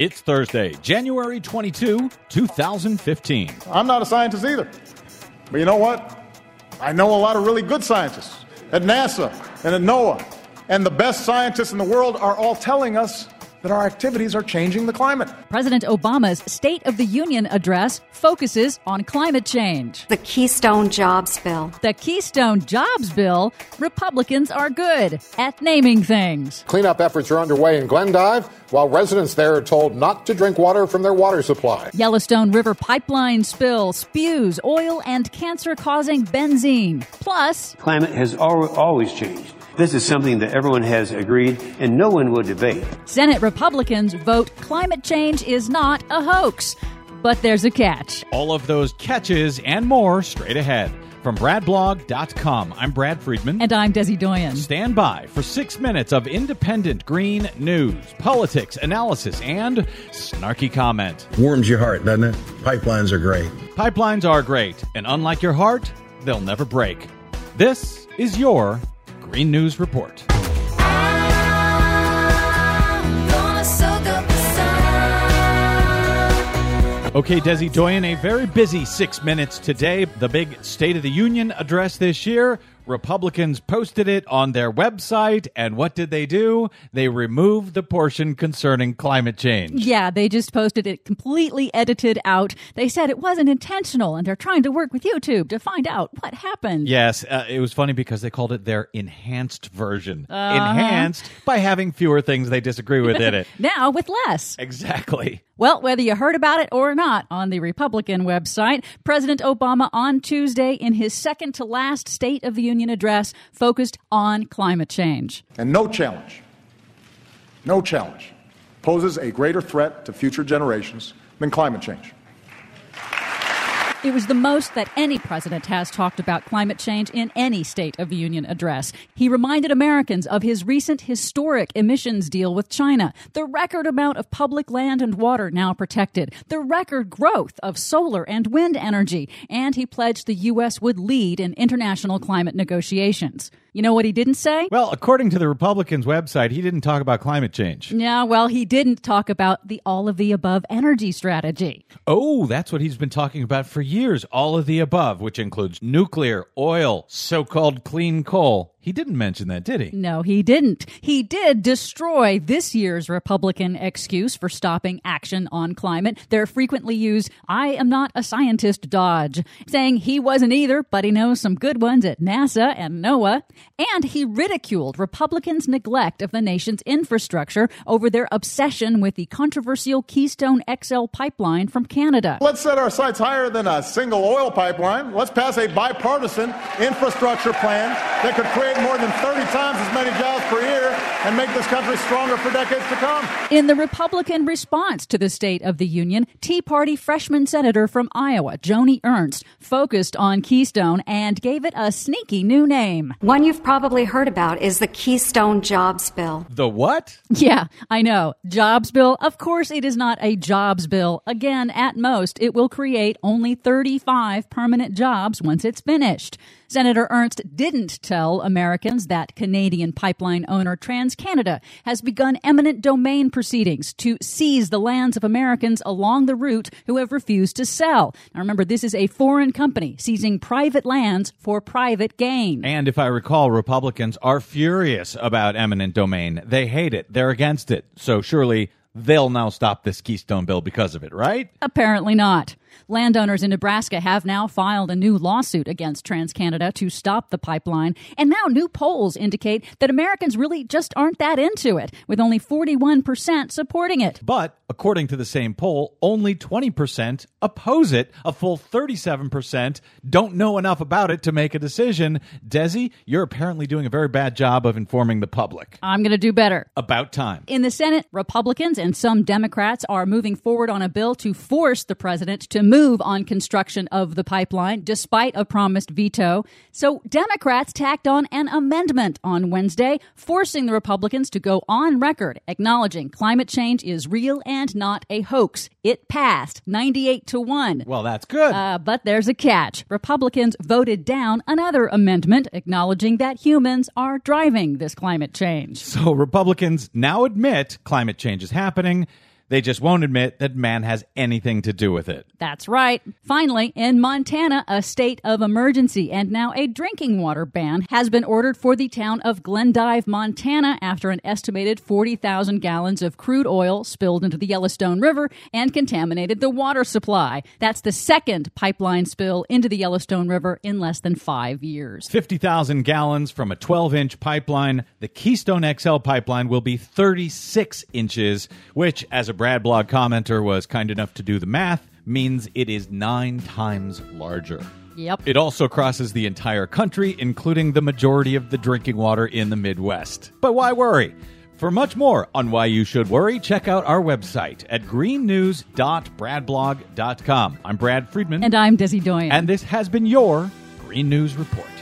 It's Thursday, January 22, 2015. I'm not a scientist either. But you know what? I know a lot of really good scientists at NASA and at NOAA. And the best scientists in the world are all telling us that our activities are changing the climate. President Obama's State of the Union address focuses on climate change. The Keystone Jobs Bill. The Keystone Jobs Bill, Republicans are good at naming things. Cleanup efforts are underway in Glendive, while residents there are told not to drink water from their water supply. Yellowstone River pipeline spill spews oil and cancer causing benzene. Plus, climate has al- always changed. This is something that everyone has agreed and no one will debate. Senate Republicans vote climate change is not a hoax. But there's a catch. All of those catches and more straight ahead. From BradBlog.com, I'm Brad Friedman. And I'm Desi Doyen. Stand by for six minutes of independent green news, politics, analysis, and snarky comment. Warms your heart, doesn't it? Pipelines are great. Pipelines are great, and unlike your heart, they'll never break. This is your Green News Report. Okay, Desi Doyen, a very busy six minutes today. The big State of the Union address this year. Republicans posted it on their website, and what did they do? They removed the portion concerning climate change. Yeah, they just posted it completely edited out. They said it wasn't intentional, and they're trying to work with YouTube to find out what happened. Yes, uh, it was funny because they called it their enhanced version. Uh-huh. Enhanced by having fewer things they disagree with in it. now with less. Exactly. Well, whether you heard about it or not on the Republican website, President Obama on Tuesday in his second to last State of the Union address focused on climate change. And no challenge, no challenge poses a greater threat to future generations than climate change. It was the most that any president has talked about climate change in any State of the Union address. He reminded Americans of his recent historic emissions deal with China, the record amount of public land and water now protected, the record growth of solar and wind energy, and he pledged the U.S. would lead in international climate negotiations. You know what he didn't say? Well, according to the Republicans' website, he didn't talk about climate change. Yeah, well, he didn't talk about the all of the above energy strategy. Oh, that's what he's been talking about for years. All of the above, which includes nuclear, oil, so called clean coal. He didn't mention that, did he? No, he didn't. He did destroy this year's Republican excuse for stopping action on climate. Their frequently used, I am not a scientist dodge, saying he wasn't either, but he knows some good ones at NASA and NOAA. And he ridiculed Republicans' neglect of the nation's infrastructure over their obsession with the controversial Keystone XL pipeline from Canada. Let's set our sights higher than a single oil pipeline. Let's pass a bipartisan infrastructure plan that could create more than 30 times as many jobs per year and make this country stronger for decades to come. In the Republican response to the State of the Union, Tea Party freshman senator from Iowa, Joni Ernst, focused on Keystone and gave it a sneaky new name. One you've probably heard about is the Keystone Jobs Bill. The what? Yeah, I know. Jobs bill. Of course, it is not a jobs bill. Again, at most, it will create only 35 permanent jobs once it's finished. Senator Ernst didn't tell Americans that Canadian pipeline owner TransCanada has begun eminent domain proceedings to seize the lands of Americans along the route who have refused to sell. Now remember, this is a foreign company seizing private lands for private gain. And if I recall, Republicans are furious about eminent domain. They hate it. They're against it. So surely they'll now stop this Keystone bill because of it, right? Apparently not. Landowners in Nebraska have now filed a new lawsuit against TransCanada to stop the pipeline, and now new polls indicate that Americans really just aren't that into it, with only 41% supporting it. But according to the same poll, only 20% oppose it. A full 37% don't know enough about it to make a decision. Desi, you're apparently doing a very bad job of informing the public. I'm going to do better. About time. In the Senate, Republicans and some Democrats are moving forward on a bill to force the president to move on construction of the pipeline despite a promised veto. So Democrats tacked on an amendment on Wednesday, forcing the Republicans to go on record acknowledging climate change is real and not a hoax. It passed 98 to 1. Well, that's good. Uh, but there's a catch. Republicans voted down another amendment acknowledging that humans are driving this climate change. So Republicans now admit climate change is happening. They just won't admit that man has anything to do with it. That's right. Finally, in Montana, a state of emergency and now a drinking water ban has been ordered for the town of Glendive, Montana, after an estimated 40,000 gallons of crude oil spilled into the Yellowstone River and contaminated the water supply. That's the second pipeline spill into the Yellowstone River in less than five years. 50,000 gallons from a 12 inch pipeline. The Keystone XL pipeline will be 36 inches, which, as a Brad blog commenter was kind enough to do the math, means it is nine times larger. Yep. It also crosses the entire country, including the majority of the drinking water in the Midwest. But why worry? For much more on why you should worry, check out our website at greennews.bradblog.com. I'm Brad Friedman. And I'm Desi Doyen. And this has been your Green News Report.